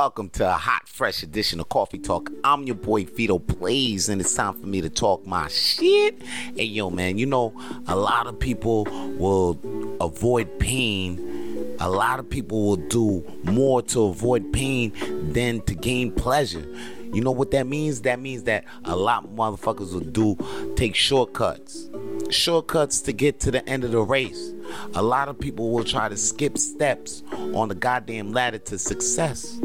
welcome to a hot, fresh edition of Coffee Talk. I'm your boy Vito Blaze, and it's time for me to talk my shit. Hey, yo, man, you know, a lot of people will avoid pain. A lot of people will do more to avoid pain than to gain pleasure. You know what that means? That means that a lot of motherfuckers will do take shortcuts. Shortcuts to get to the end of the race. A lot of people will try to skip steps on the goddamn ladder to success.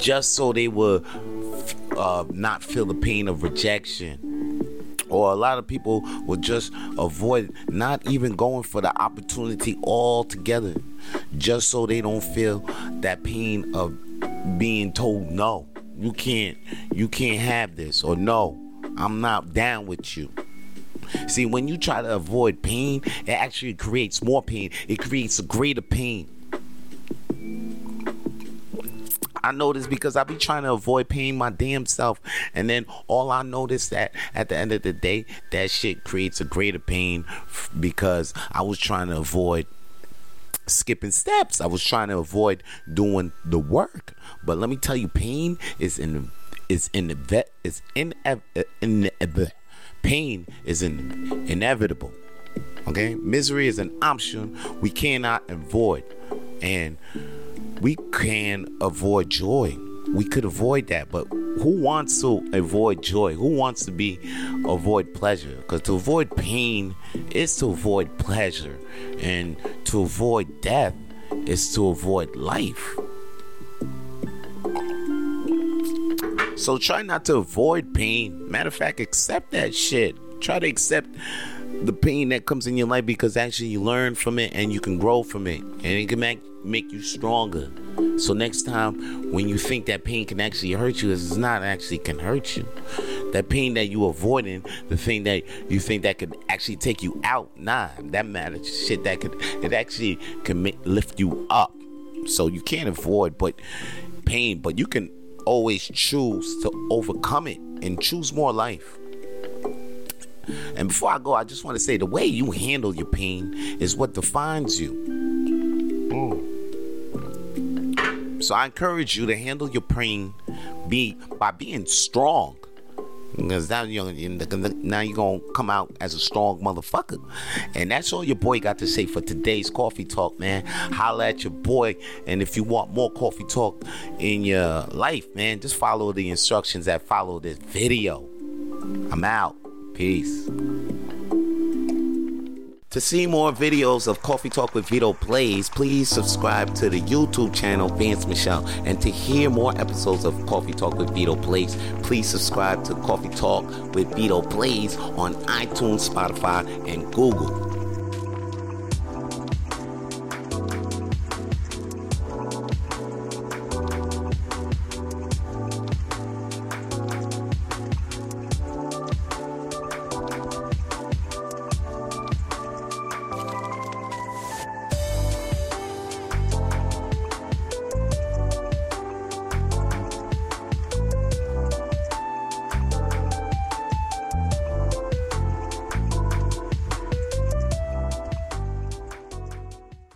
Just so they would uh, not feel the pain of rejection. Or a lot of people will just avoid not even going for the opportunity altogether just so they don't feel that pain of being told no you can't you can't have this or no i'm not down with you. See when you try to avoid pain it actually creates more pain. It creates a greater pain I know this because I be trying to avoid paying my damn self, and then all I notice that at the end of the day, that shit creates a greater pain because I was trying to avoid skipping steps. I was trying to avoid doing the work. But let me tell you, pain is in is in the vet is in, uh, in, in uh, pain is in, inevitable. Okay, misery is an option we cannot avoid, and we can avoid joy. We could avoid that, but who wants to avoid joy? Who wants to be avoid pleasure? Because to avoid pain is to avoid pleasure, and to avoid death is to avoid life. So try not to avoid pain. Matter of fact, accept that shit. Try to accept the pain that comes in your life because actually you learn from it and you can grow from it and it can make make you stronger. So next time when you think that pain can actually hurt you, it's not actually can hurt you. That pain that you avoiding, the thing that you think that could actually take you out, nah, that matters. Shit that could it actually can make, lift you up. So you can't avoid but pain, but you can always choose to overcome it and choose more life. And before I go, I just want to say the way you handle your pain is what defines you. Mm. So I encourage you to handle your pain be by being strong. Because now you're, now you're gonna come out as a strong motherfucker. And that's all your boy got to say for today's coffee talk, man. Holla at your boy. And if you want more coffee talk in your life, man, just follow the instructions that follow this video. I'm out. Peace. To see more videos of Coffee Talk with Vito Blaze, please subscribe to the YouTube channel Vance Michelle. And to hear more episodes of Coffee Talk with Vito Blaze, please subscribe to Coffee Talk with Vito Blaze on iTunes, Spotify, and Google.